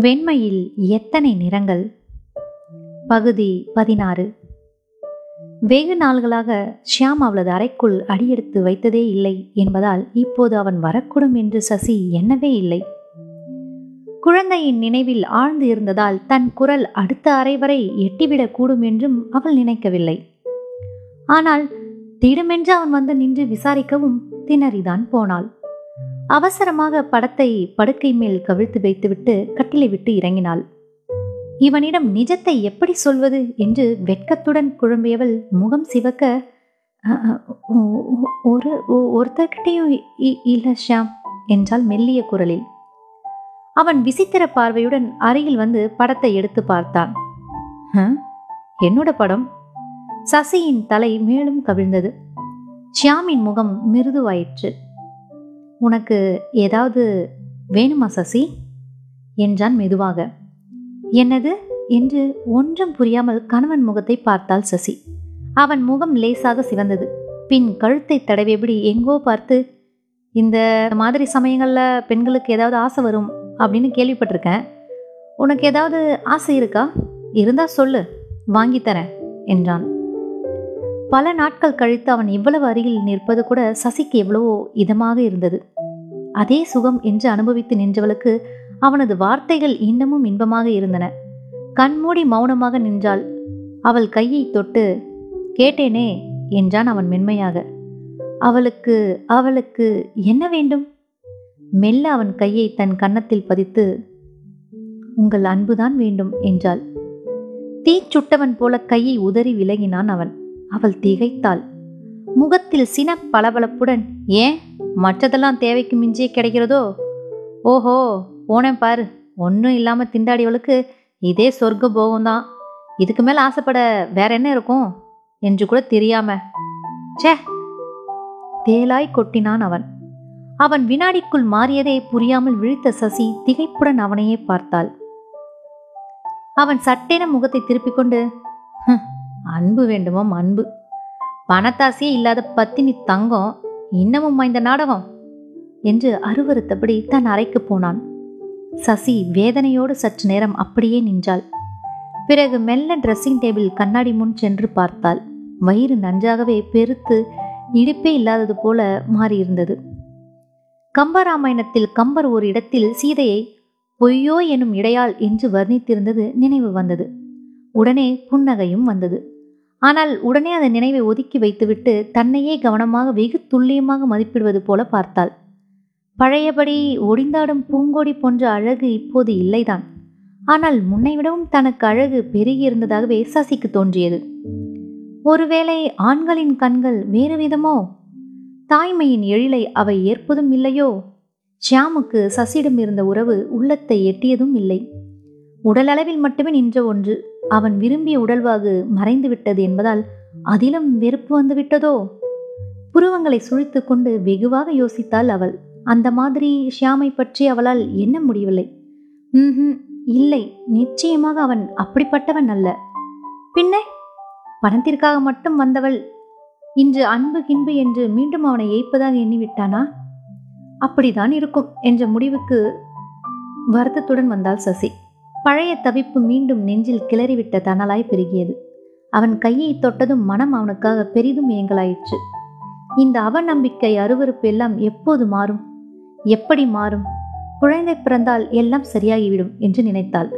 வெண்மையில் எத்தனை நிறங்கள்? பகுதி பதினாறு. வெகு நாள்களாக ஷியாம் அவளது அறைக்குள் அடியெடுத்து வைத்ததே இல்லை என்பதால் இப்போது அவன் வரக்கூடும் என்று சசி எண்ணவே இல்லை. குழந்தையின் நினைவில் ஆழ்ந்து இருந்ததால் தன் குரல் அடுத்த அறை வரை எட்டிவிடக் கூடும் என்றும் அவள் நினைக்கவில்லை. ஆனால் திடுமென்று அவன் வந்து நின்று விசாரிக்கவும் திணறிதான் போனாள். அவசரமாக படத்தை படுக்கை மேல் கவிழ்த்து வைத்துவிட்டு கட்டிலை விட்டு இறங்கினாள். இவனிடம் நிஜத்தை எப்படி சொல்வது என்று வெட்கத்துடன் குழம்பியவள் முகம் சிவக்க ஒரு ஒ- இல்லை இ- ஷியாம் என்றால் மெல்லிய குரலில். அவன் விசித்திர பார்வையுடன் அருகில் வந்து படத்தை எடுத்து பார்த்தான். என்னோட படம்? சசியின் தலை மேலும் கவிழ்ந்தது. ஷியாமின் முகம் மிருதுவாயிற்று. உனக்கு ஏதாவது வேணுமா சசி? என்றான் மெதுவாக. என்னது? என்று ஒன்றும் புரியாமல் கணவன் முகத்தை பார்த்தாள் சசி. அவன் முகம் லேசாக சிவந்தது. பின் கழுத்தை தடவியபடி எங்கோ பார்த்து இந்த மாதிரி சமயங்களில் பெண்களுக்கு ஏதாவது ஆசை வரும் அப்படின்னு கேள்விப்பட்டிருக்கேன். உனக்கு ஏதாவது ஆசை இருக்கா? இருந்தால் சொல்லு. வாங்கித்தரேன் என்றான். பல நாட்கள் கழித்து அவன் இவ்வளவு அருகில் நிற்பது கூட சசிக்கு எவ்வளவோ இதமாக இருந்தது. அதே சுகம் என்று அனுபவித்து நின்றவளுக்கு அவனது வார்த்தைகள் இன்னமும் இன்பமாக இருந்தன. கண்மூடி மௌனமாக நின்றாள். அவள் கையை தொட்டு கேட்டேனே என்றான் அவன் மென்மையாக. அவளுக்கு அவளுக்கு என்ன வேண்டும்? மெல்ல அவன் கையை தன் கன்னத்தில் பதித்து உங்கள் அன்புதான் வேண்டும் என்றாள். தீச்சுட்டவன் போல கையை உதறி விலகினான் அவன். அவள் திகைத்தாள். முகத்தில் சின பளபளப்புடன் ஏன்? மற்றதெல்லாம் தேவைக்கு மிஞ்சியே கிடைக்கிறதோ? ஓஹோ போனேன் பாரு. ஒன்றும் இல்லாமல் திண்டாடியவளுக்கு இதே சொர்க்க போகம்தான். இதுக்கு மேலே ஆசைப்பட வேற என்ன இருக்கும்? என்று கூட தெரியாம ச்சே! தேலாய் கொட்டினான் அவன். அவன் வினாடிக்குள் மாறியதே புரியாமல் விழித்த சசி திகைப்புடன் அவனையே பார்த்தாள். அவன் சட்டென முகத்தை திருப்பிக் கொண்டு அன்பு வேண்டுமாம் அன்பு. பணத்தாசையே இல்லாத பத்தினி தங்கம் இன்னமும் இந்த நாடகம் என்று அருவருத்தபடி தன் அறைக்கு போனான். சசி வேதனையோடு சற்று நேரம் அப்படியே நின்றாள். பிறகு மெல்ல ட்ரெஸ்ஸிங் டேபிள் கண்ணாடி முன் சென்று பார்த்தாள். வயிறு நன்றாகவே பெருத்து இடுப்பே இல்லாதது போல மாறியிருந்தது. கம்பராமாயணத்தில் கம்பர் ஒரு இடத்தில் சீதையை பொய்யோ எனும் இடையாள் என்று வர்ணித்திருந்தது நினைவு வந்தது. உடனே புன்னகையும் வந்தது. ஆனால் உடனே அந்த நினைவை ஒதுக்கி வைத்துவிட்டு தன்னையே கவனமாக வெகு துல்லியமாக மதிப்பிடுவது போல பார்த்தாள். பழையபடி ஒடிந்தாடும் பூங்கொடி போன்ற அழகு இப்போது இல்லைதான். ஆனால் முன்னைவிடவும் தனக்கு அழகு பெருகியிருந்ததாகவே சசிக்கு தோன்றியது. ஒருவேளை ஆண்களின் கண்கள் வேறு விதமோ? தாய்மையின் எழிலை அவை ஏற்பதும் இல்லையோ? ஷியாமுக்கு சசியிடம் இருந்த உறவு உள்ளத்தை எட்டியதும் இல்லை. உடலளவில் மட்டுமே நின்ற ஒன்று. அவன் விரும்பிய உடல்வாகு மறைந்து விட்டது என்பதால் அதிலும் வெறுப்பு வந்து விட்டதோ புருவங்களை சுழித்து கொண்டு வெகுவாக யோசித்தாள் அவள். அந்த மாதிரி ஷியாமை பற்றி அவளால் எண்ண முடியவில்லை. ம் இல்லை. நிச்சயமாக அவன் அப்படிப்பட்டவன் அல்ல. பின்ன? பணத்திற்காக மட்டும் வந்தவள். இன்று அன்பு கின்பு என்று மீண்டும் அவனை ஏய்ப்பதாக எண்ணிவிட்டானா? அப்படிதான் இருக்கும் என்ற முடிவுக்கு வருத்தத்துடன் வந்தாள் சசி. பழைய தவிப்பு மீண்டும் நெஞ்சில் கிளறிவிட்ட தணலாய் பெருகியது. அவன் கையை தொட்டதும் மனம் அவனுக்காக பெரிதும் ஏங்கலாயிற்று. இந்த அவநம்பிக்கை அருவருப்பு எல்லாம் எப்போது மாறும்? எப்படி மாறும்? குழந்தை பிறந்தால் எல்லாம் சரியாகிவிடும் என்று நினைத்தாள்.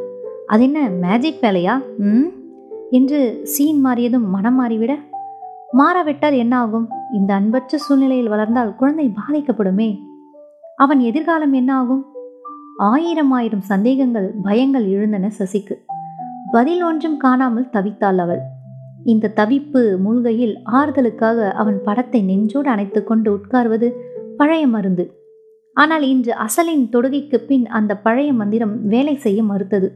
அதென்ன மேஜிக் வேலையா? ம்? என்று சீன் மாறியதும் மனம் மாறிவிட மாறாவிட்டால் என்ன ஆகும் இந்த அன்பற்ற சூழ்நிலையில் வளர்ந்தால் குழந்தை பாதிக்கப்படுமே. அவன் எதிர்காலம் என்ன ஆகும் ஆயிரம் ஆயிரம் சந்தேகங்கள் பயங்கள் எழுந்தன சசிக்கு. பதில் ஒன்றும் காணாமல் தவித்தாள் அவள். இந்த தவிப்பு மூழ்கையில் ஆறுதலுக்காக அவன் படத்தை நெஞ்சோடு அணைத்து கொண்டு உட்கார்வது பழைய மருந்து. ஆனால் இன்று அசலின் தொடுகைக்கு பின் அந்த பழைய மந்திரம் வேலை செய்ய மறுத்தது.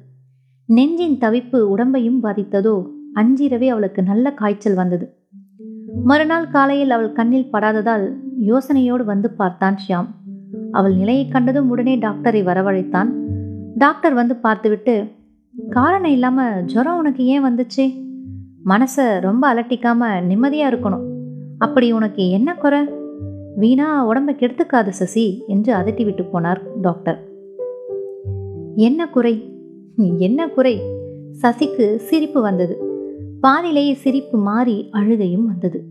நெஞ்சின் தவிப்பு உடம்பையும் பாதித்ததோ அஞ்சிரவே அவளுக்கு நல்ல காய்ச்சல் வந்தது. மறுநாள் காலையில் அவள் கண்ணில் படாததால் யோசனையோடு வந்து பார்த்தான் ஷியாம். அவள் நிலையை கண்டதும் உடனே டாக்டரை வரவழைத்தான். டாக்டர் வந்து பார்த்துவிட்டு காரணம் இல்லாமல் ஜுரம் உனக்கு ஏன் வந்துச்சு? மனசை ரொம்ப அலட்டிக்காம நிம்மதியாக இருக்கணும். அப்படி உனக்கு என்ன குறை? வீணா உடம்ப கெடுத்துக்காது சசி என்று அதட்டி விட்டு போனார் டாக்டர். என்ன குறை? என்ன குறை? சசிக்கு சிரிப்பு வந்தது. பாதிலேயே சிரிப்பு மாறி அழுகையும் வந்தது.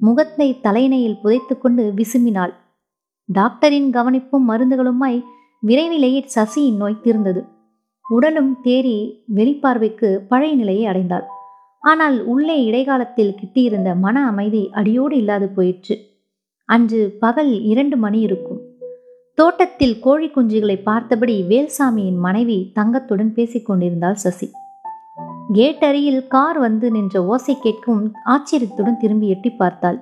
முகத்தை தலையணையில் புதைத்துக்கொண்டு விசும்பினாள். டாக்டரின் கவனிப்பும் மருந்துகளுமாய் விரைவிலேயே சசியின் நோய் தீர்ந்தது. உடலும் தேறி வெளிப்பார்வைக்கு பழைய நிலையை அடைந்தாள். ஆனால் உள்ளே இடைக்காலத்தில் கிட்டியிருந்த மன அமைதி அடியோடு இல்லாது போயிற்று. அன்று பகல் இரண்டு மணி இருக்கும். தோட்டத்தில் கோழி குஞ்சுகளை பார்த்தபடி வேல்சாமியின் மனைவி தங்கத்துடன் பேசிக்கொண்டிருந்தாள் சசி. கேட் அருகில் கார் வந்து நின்ற ஓசை கேட்கும் ஆச்சரியத்துடன் திரும்பி எட்டி பார்த்தாள்.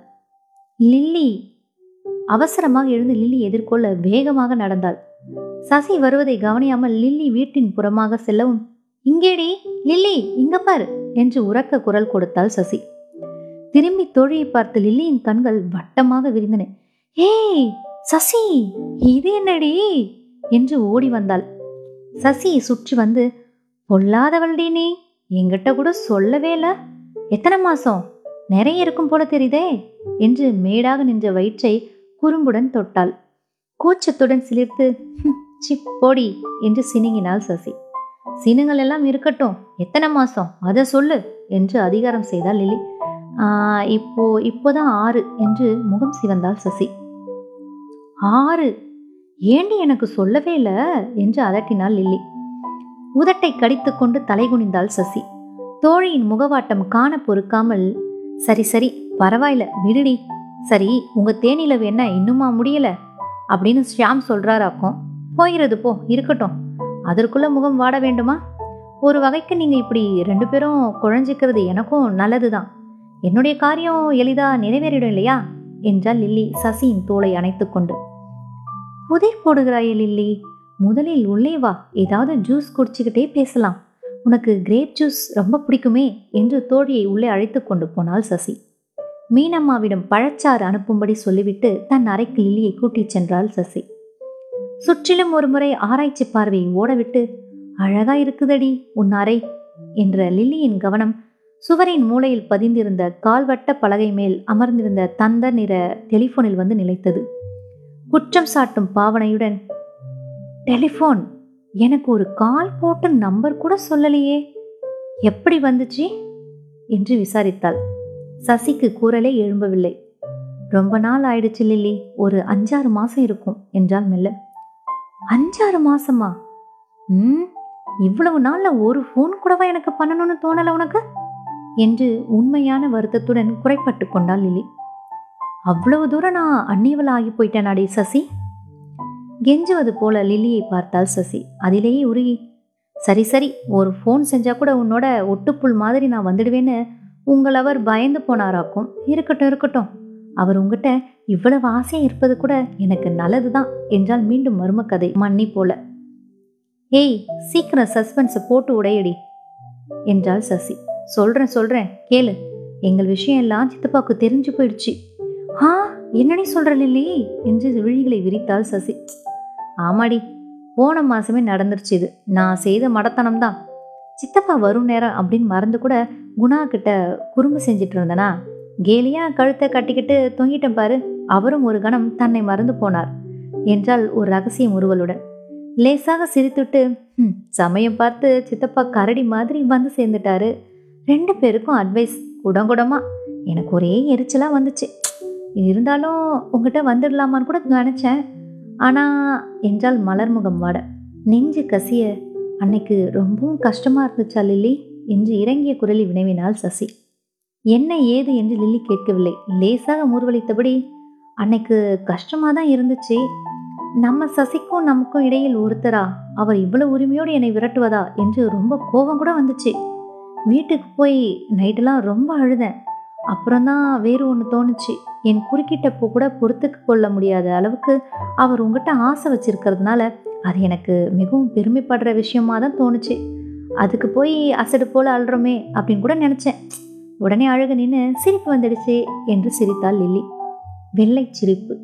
லில்லி அவசரமாக எழுந்து லில்லி எதிர்கொள்ள வேகமாக நடந்தாள். சசி வருவதை கவனியாமல் லில்லி வீட்டின் புறமாக செல்லவும் இங்கேடி லில்லி இங்க பார் என்று உறக்க குரல் கொடுத்தாள் சசி. திரும்பி தோழியை பார்த்து லில்லியின் கண்கள் வட்டமாக விரிந்தன. ஏய் சசி இது என்னடி? என்று ஓடி வந்தாள். சசி சுற்றி வந்து பொல்லாதவள்டி நீ என்கிட்ட கூட சொல்லவே இல்ல. எத்தனை மாசம்? நிறைய இருக்கும் போல தெரியுதே என்று மேடாக நின்ற வயிற்றை குறும்புடன் தொட்டாள். கூச்சத்துடன் சிலிர்த்து "ஹம், சி போடி என்று சினுங்கினாள் சசி. சினுங்கள் எல்லாம் இருக்கட்டும் எத்தனை மாசம்? அதை சொல்லு என்று அதிகாரம் செய்தாள் லிலி இப்போ இப்போதான் ஆறு என்று முகம் சிவந்தாள் சசி. ஆறு? ஏண்டி எனக்கு சொல்லவே இல்லை? என்று அதட்டினாள் லில்லி. உதட்டை கடித்துக்கொண்டு தலைகுனிந்தாள் சசி. தோழியின் முகவாட்டம் காண பொறுக்காமல் சரி சரி பரவாயில்ல விடுடி சரி உங்க தேனிலவு என்ன இன்னுமா முடியல? அப்படின்னு ஷியாம் சொல்றாராக்கும் போகிறது போ இருக்கட்டும். அதற்குள்ள முகம் வாட வேண்டுமா? ஒரு வகைக்கு நீங்க இப்படி ரெண்டு பேரும் குழஞ்சிக்கிறது எனக்கும் நல்லதுதான். என்னுடைய காரியம் எளிதா நிறைவேறிடும் இல்லையா? என்றாள் லில்லி சசியின் தோளை அணைத்துக்கொண்டு புதிர் போடுகிறாயே லில்லி முதலில் உள்ளே வா. ஏதாவது ஜூஸ் குடிச்சுக்கிட்டே பேசலாம். உனக்கு கிரேப் ஜூஸ் ரொம்ப பிடிக்குமே என்று தோழியை உள்ளே அழைத்து கொண்டு போனாள் சசி. மீனம்மாவிடம் பழச்சாறு அனுப்பும்படி சொல்லிவிட்டு தன் அறைக்கு லில்லியை கூட்டிச் சென்றாள் சசி. சுற்றிலும் ஒருமுறை ஆராய்ச்சி பார்வையை ஓடவிட்டு அழகா இருக்குதடி உன் அறை என்ற லில்லியின் கவனம் சுவரின் மூலையில் பதிந்திருந்த கால்வட்ட பலகை மேல் அமர்ந்திருந்த தந்த நிற டெலிபோனில் வந்து நிலைத்தது. குற்றம் சாட்டும் பாவனையுடன் டெலிஃபோன்? எனக்கு ஒரு கால் போட்டு நம்பர் கூட சொல்லலையே. எப்படி வந்துச்சு? என்று விசாரித்தாள். சசிக்கு கூறலே எழும்பவில்லை. ரொம்ப நாள் ஆயிடுச்சு லில்லி. ஒரு அஞ்சாறு மாசம் இருக்கும் என்றால் மெல்ல. அஞ்சாறு மாசமா? ம் இவ்வளவு நாள்ல ஒரு ஃபோன் கூடவா எனக்கு பண்ணணும்னு தோணல உனக்கு? என்று உண்மையான வருத்தத்துடன் குறைப்பட்டு கொண்டாள் லில்லி. அவ்வளவு தூரம் நான் அன்னியவள் ஆகி அடே சசி? கெஞ்சுவது போல லில்லியை பார்த்தாள் சசி. அதிலேயே உருகி சரி சரி ஒரு ஃபோன் செஞ்சா கூட உன்னோட ஒட்டுப்புல் மாதிரி நான் வந்துடுவேன்னு உங்கள் அவர் பயந்து போனாராக்கும். இருக்கட்டும் இருக்கட்டும். அவர் உங்ககிட்ட இவ்வளவு ஆசையா இருப்பது கூட எனக்கு நல்லதுதான் என்றால் மீண்டும் மர்ம கதை மன்னி போல ஏய் சீக்கிரம் சஸ்பென்ஸை போட்டு உடையடி என்றாள் சசி. சொல்றேன் சொல்றேன். கேளு. எங்கள் விஷயம் எல்லாம் சித்தப்பாக்கு தெரிஞ்சு போயிடுச்சு. ஆ என்னடி சொல்ற லில்லி? என்று விழிகளை விரித்தாள் சசி. ஆமாடி. போன மாசமே நடந்துருச்சு இது. நான் செய்த மடத்தனம் தான் சித்தப்பா வரும் நேரம் அப்படின்னு மறந்து கூட குணா கிட்ட குறும்பு செஞ்சுட்டு இருந்தனா கேலியா கழுத்தை கட்டிக்கிட்டு தொங்கிட்டேன் பாரு அவரும் ஒரு கணம் தன்னை மறந்து போனார் என்றால் ஒரு ரகசிய முறுவலுடன் லேசாக சிரித்துட்டு சமயம் பார்த்து சித்தப்பா கரடி மாதிரி வந்து சேர்ந்துட்டாரு. ரெண்டு பேருக்கும் அட்வைஸ் குடங்குடமா. எனக்கு ஒரே எரிச்சலாக வந்துச்சு. இருந்தாலும் உங்ககிட்ட வந்துடலாமான்னு கூட நினச்சேன். ஆனால் என்றால் மலர்முகம் வாட. நெஞ்சு கசிய அன்னைக்கு ரொம்பவும் கஷ்டமாக இருந்துச்சா லில்லி? என்று இறங்கிய குரலில் வினவினாள் சசி. என்ன ஏது? என்று லில்லி கேட்கவில்லை. லேசாக மூர்வளித்தபடி அன்னைக்கு கஷ்டமாக தான் இருந்துச்சு. நம்ம சசிக்கும் நமக்கும் இடையில் ஒருத்தரா? அவர் இவ்வளவு உரிமையோடு என்னை விரட்டுவதா? என்று ரொம்ப கோபம் கூட வந்துச்சு. வீட்டுக்கு போய் நைட்டெல்லாம் ரொம்ப அழுதேன். அப்புறம்தான் வேறு ஒன்று தோணுச்சு. என் குறுக்கிட்டப்போ கூட பொறுத்துக்கு கொள்ள முடியாத அளவுக்கு அவர் உங்ககிட்ட ஆசை வச்சிருக்கிறதுனால அது எனக்கு மிகவும் பெருமைப்படுற விஷயமா தான் தோணுச்சு. அதுக்கு போய் அசடு போல் அழுறோமே அப்படின்னு கூட நினச்சேன். உடனே அழுக நின்று சிரிப்பு வந்துடுச்சு என்று சிரித்தாள் லில்லி. வெள்ளை சிரிப்பு.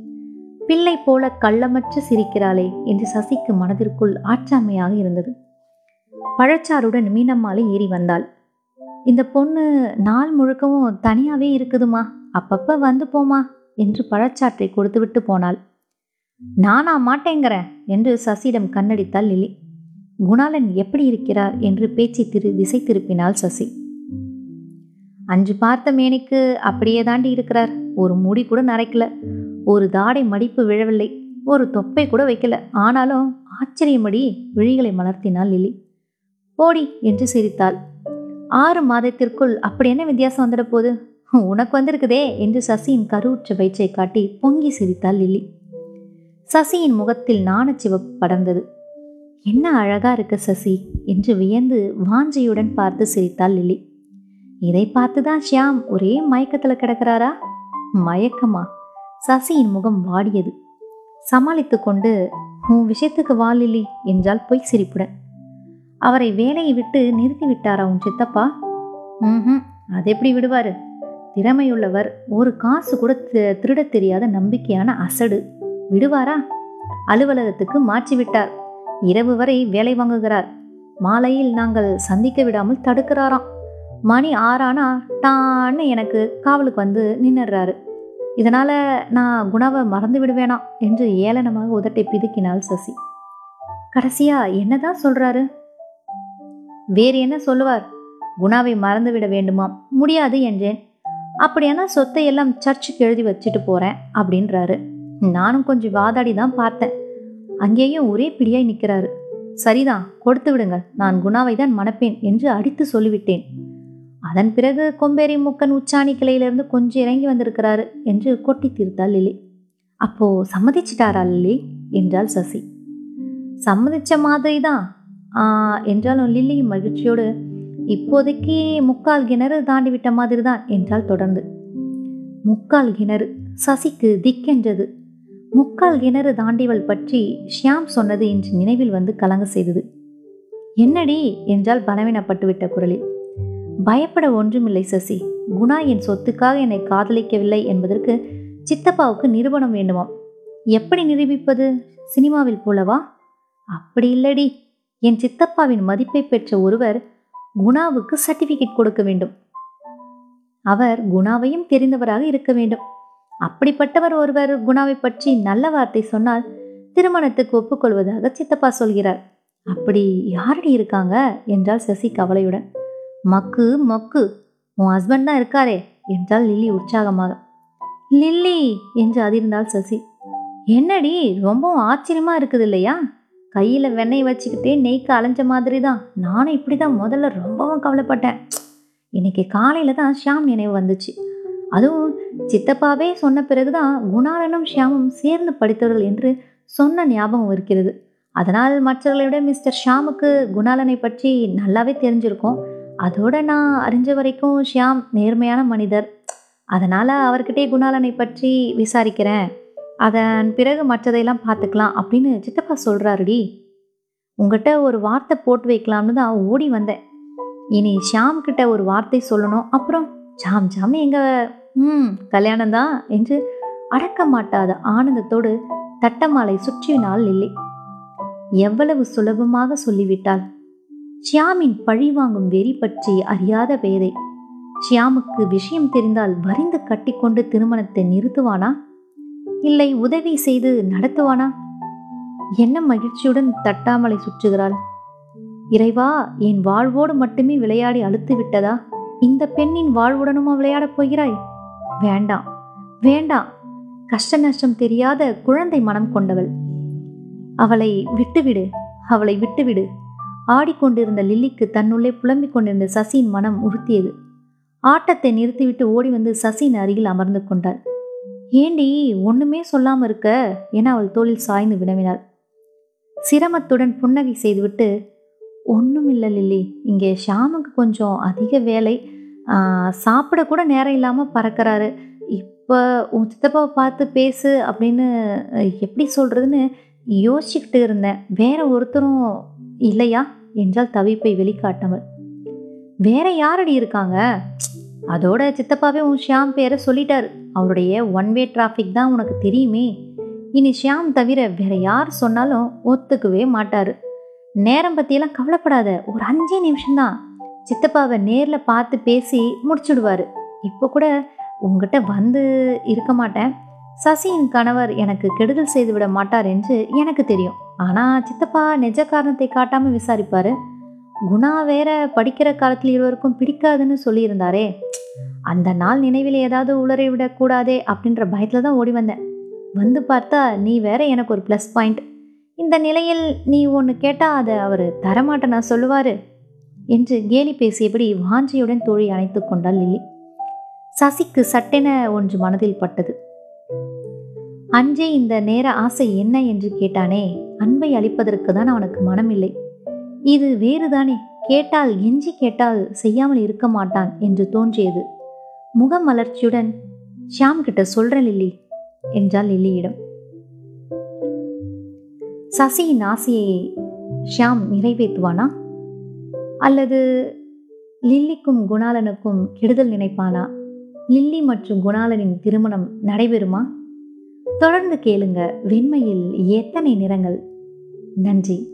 பிள்ளை போல கள்ளமற்று சிரிக்கிறாளே என்று சசிக்கு மனதிற்குள் ஆற்றாமையாக இருந்தது. பழச்சாறுடன் மீனம்மாளை ஏறி வந்தாள். இந்த பொண்ணு நாள் முழுக்கவும் தனியாகவே இருக்குதுமா? அப்பப்போ வந்து போமா? என்று பழச்சாற்றை கொடுத்துவிட்டு போனாள். நானா மாட்டேங்கிறேன் என்று சசியிடம் கண்ணடித்தாள் லில்லி. குணாலன் எப்படி இருக்கிறார் என்று பேச்சை திரு திசை திருப்பினாள் சசி. அன்று பார்த்த மேனைக்கு அப்படியே தாண்டி இருக்கிறார். ஒரு முடி கூட நரைக்கல. ஒரு தாடை மடிப்பு விழவில்லை. ஒரு தொப்பை கூட வைக்கல. ஆனாலும் ஆச்சரியமடி விழிகளை மலர்த்தினாள் லிலி போடி என்று சிரித்தாள். ஆறு மாதத்திற்குள் அப்படி என்ன வித்தியாசம் வந்துட போகுது? உனக்கு வந்திருக்குதே என்று சசியின் கருவுற்ற வயிற்றை காட்டி பொங்கி சிரித்தாள் லில்லி. சசியின் முகத்தில் நாணச்சிவப்பு படர்ந்தது. என்ன அழகா இருக்க சசி? என்று வியந்து வாஞ்சியுடன் பார்த்து சிரித்தாள் லில்லி. இதை பார்த்துதான் ஷியாம் ஒரே மயக்கத்துல கிடக்கிறாரா? மயக்கமா? சசியின் முகம் வாடியது. சமாளித்து கொண்டு உன் விஷயத்துக்கு வா லில்லி என்றால் பொய் சிரிப்புடன். அவரை வேலையை விட்டு நிறுத்தி விட்டாரா உன் சித்தப்பா? ம் அது எப்படி விடுவாரு? திறமையுள்ளவர் ஒரு காசு கூட தி- திருடத் தெரியாத நம்பிக்கையான அசடு. விடுவாரா? அலுவலகத்துக்கு மாற்றி விட்டார் இரவு வரை வேலை வாங்குகிறார். மாலையில் நாங்கள் சந்திக்க விடாமல் தடுக்கிறாராம். மணி ஆறானா டான்னு எனக்கு காவலுக்கு வந்து நின்னுடுறாரு. இதனால நான் குணாவை மறந்து விடுவேணாம் என்று ஏளனமாக உதட்டை பிதுக்கினாள் சசி. கடைசியா என்னதான் சொல்றாரு? வேறு என்ன சொல்லுவார்? குணாவை மறந்து விட வேண்டுமாம். முடியாது என்றேன். அப்படியானா சொத்தை எல்லாம் சர்ச்சுக்கு எழுதி வச்சுட்டு போறேன் அப்படின்றாரு. நானும் கொஞ்சம் வாதாடி தான் பார்த்தேன். அங்கேயும் ஒரே பிடியாய் நிற்கிறாரு. சரிதான் கொடுத்து விடுங்கள் நான் குணாவை தான் மணப்பேன் என்று அடித்து சொல்லிவிட்டேன். அதன் பிறகு கொம்பேரி முக்கன் உச்சாணி கிளையிலிருந்து கொஞ்சம் இறங்கி வந்திருக்கிறாரு என்று கொட்டி தீர்த்தாள் லிலி அப்போ சம்மதிச்சிட்டாரா லிலி என்றாள் சசி. சம்மதிச்ச மாதிரி தான் என்றாலும் லில்லி மகிழ்ச்சியோடு இப்போதைக்கு முக்கால் கிணறு தாண்டி விட்ட மாதிரி தான் என்றால் தொடர்ந்து. முக்கால் கிணறு சசிக்கு திக்கென்றது. முக்கால் கிணறு தாண்டிவள் பற்றி ஷியாம் சொன்னது இன்று நினைவில் வந்து கலங்க செய்தது. என்னடி என்றால் பலவீனப்பட்டுவிட்ட குரலில். பயப்பட ஒன்றுமில்லை சசி. குணா என் சொத்துக்காக என்னை காதலிக்கவில்லை என்பதற்கு சித்தப்பாவுக்கு நிரூபணம் வேண்டுமாம். எப்படி நிரூபிப்பது? சினிமாவில் போலவா? அப்படி இல்லடி. என் சித்தப்பாவின் மதிப்பை பெற்ற ஒருவர் குணாவுக்கு சர்டிபிகேட் கொடுக்க வேண்டும். அவர் குணாவையும் தெரிந்தவராக இருக்க வேண்டும். அப்படிப்பட்டவர் ஒருவர் குணாவை பற்றி நல்ல வார்த்தை சொன்னால் திருமணத்துக்கு ஒப்புக்கொள்வதாக சித்தப்பா சொல்கிறார். அப்படி யாரடி இருக்காங்க? என்றாள் சசி கவலையுடன். மக்கு மக்கு உன் ஹஸ்பண்ட் தான் இருக்காரே என்றாள் லில்லி உற்சாகமாக. லில்லி என்று அதிர்ந்தாள் சசி. என்னடி ரொம்பவும் ஆச்சரியமா இருக்குது இல்லையா? கையில் வெண்ணெய் வச்சுக்கிட்டே நெய்க்கு அலைஞ்ச மாதிரி தான். நானும் இப்படி தான் முதல்ல ரொம்பவும் கவலைப்பட்டேன். இன்னைக்கு காலையில் தான் ஷியாம் நினைவு வந்துச்சு. அதுவும் சித்தப்பாவே சொன்ன பிறகுதான் குணாலனும் ஷியாமும் சேர்ந்து படித்தவர்கள் என்று சொன்ன ஞாபகம் இருக்கிறது. அதனால் மற்றவர்களை விட மிஸ்டர் ஷியாமுக்கு குணாலனை பற்றி நல்லாவே தெரிஞ்சிருக்கும். அதோட நான் அறிஞ்ச வரைக்கும் ஷியாம் நேர்மையான மனிதர். அதனால் அவர்கிட்டே குணாலனை பற்றி விசாரிக்கிறேன். அதன் பிறகு மற்றதையெல்லாம் பார்த்துக்கலாம் அப்படின்னு சித்தப்பா சொல்கிறாருடி உங்ககிட்ட ஒரு வார்த்தை போட்டு வைக்கலாம்னு தான் ஓடி வந்தேன். இனி ஷியாம் கிட்ட ஒரு வார்த்தை சொல்லணும். அப்புறம் ஜாம் ஜாம் எங்கள் ம் கல்யாணம் தான் என்று அடக்க மாட்டாத ஆனந்தத்தோடு தட்டமாலை சுற்றினாள் லில்லி. எவ்வளவு சுலபமாக சொல்லிவிட்டாள். ஷியாமின் பழி வாங்கும் வெறி பற்றி அறியாத பேதை ஷியாமுக்கு விஷயம் தெரிந்தால் வரிந்து கட்டிக்கொண்டு திருமணத்தை நிறுத்துவானா? இல்லை உதவி செய்து நடத்துவானா? என்ன மகிழ்ச்சியுடன் தட்டாமலை சுற்றுகிறாள். இறைவா என் வாழ்வோடு மட்டுமே விளையாடி அழுத்து விட்டதா இந்த பெண்ணின் வாழ்வுடனுமா விளையாடப் போகிறாய்? வேண்டாம் வேண்டாம். கஷ்ட நஷ்டம் தெரியாத குழந்தை மனம் கொண்டவள். அவளை விட்டுவிடு அவளை விட்டுவிடு. ஆடிக்கொண்டிருந்த லில்லிக்கு தன்னுள்ளே புலம்பிக் கொண்டிருந்த சசியின் மனம் உறுத்தியது. ஆட்டத்தை நிறுத்திவிட்டு ஓடி வந்து சசியின் அருகில் அமர்ந்து கொண்டாள். ஏண்டி ஒண்ணுமே சொல்லாம இருக்க? என அவள் தோளில் சாய்ந்து வினவினாள். சிரமத்துடன் புன்னகை செய்துவிட்டு ஒன்றுமில்ல லில்லி இங்கே ஷாமுக்கு கொஞ்சம் அதிக வேலை சாப்பிடக்கூட சாப்பிட கூட நேரம் இல்லாமல் பறக்கிறாரு. இப்போ உன் சித்தப்பாவை பார்த்து பேசு அப்படின்னு எப்படி சொல்கிறதுன்னு யோசிச்சுக்கிட்டு இருந்தேன். வேற ஒருத்தரும் இல்லையா? என்றால் தவிப்பை வெளிக்காட்டாமல் வேற யாரடி இருக்காங்க? அதோட சித்தப்பாவே உன் ஷியாம் பேரை சொல்லிட்டாரு. அவருடைய ஒன் வே டிராஃபிக் தான் உனக்கு தெரியுமே. இனி ஷியாம் தவிர வேற யார் சொன்னாலும் ஒத்துக்கவே மாட்டார். நேரம் பற்றியெல்லாம் கவலைப்படாத. ஒரு அஞ்சே நிமிஷம்தான். சித்தப்பாவை நேரில் பார்த்து பேசி முடிச்சுடுவார். இப்போ கூட உங்ககிட்ட வந்து இருக்க மாட்டேன். சசியின் கணவர் எனக்கு கெடுதல் செய்து விட மாட்டார் என்று எனக்கு தெரியும். ஆனால் சித்தப்பா நிஜ காரணத்தை காட்டாமல் விசாரிப்பார். குணா வேற படிக்கிற காலத்தில் இருவருக்கும் பிடிக்காதுன்னு சொல்லியிருந்தாரே. அந்த நாள் நினைவில் ஏதாவது உளரை விடக்கூடாதே அப்படின்ற பயத்தில் தான் ஓடி வந்தேன். வந்து பார்த்தா நீ வேற எனக்கு ஒரு ப்ளஸ் பாயிண்ட் இந்த நிலையில் நீ ஒன்று கேட்டால் அதை அவர் தரமாட்டேன் நான் சொல்லுவார். என்று கேலி பேசியபடி வாஞ்சியுடன் தோழி அணைத்து கொண்டாள் லில்லி. சசிக்கு சட்டென ஒன்று மனதில் பட்டது. அஞ்சே இந்த நேர ஆசை என்ன என்று கேட்டானே அன்பை அளிப்பதற்கு தான் அவனுக்கு மனமில்லை. இது வேறுதானே கேட்டால் எஞ்சி கேட்டால் செய்யாமல் இருக்க மாட்டான் என்று தோன்றியது. முகம் மலர்ச்சியுடன் ஷியாம் கிட்ட சொல்றேன் லில்லி என்றாள் லில்லியிடம். சசியின் ஆசையை ஷியாம் நிறைவேற்றுவானா? அல்லது லில்லிக்கும் குணாலனுக்கும் கெடுதல் நினைப்பானா? லில்லி மற்றும் குணாலனின் திருமணம் நடைபெறுமா? தொடர்ந்து கேளுங்க வெண்மையில் எத்தனை நிறங்கள். நன்றி.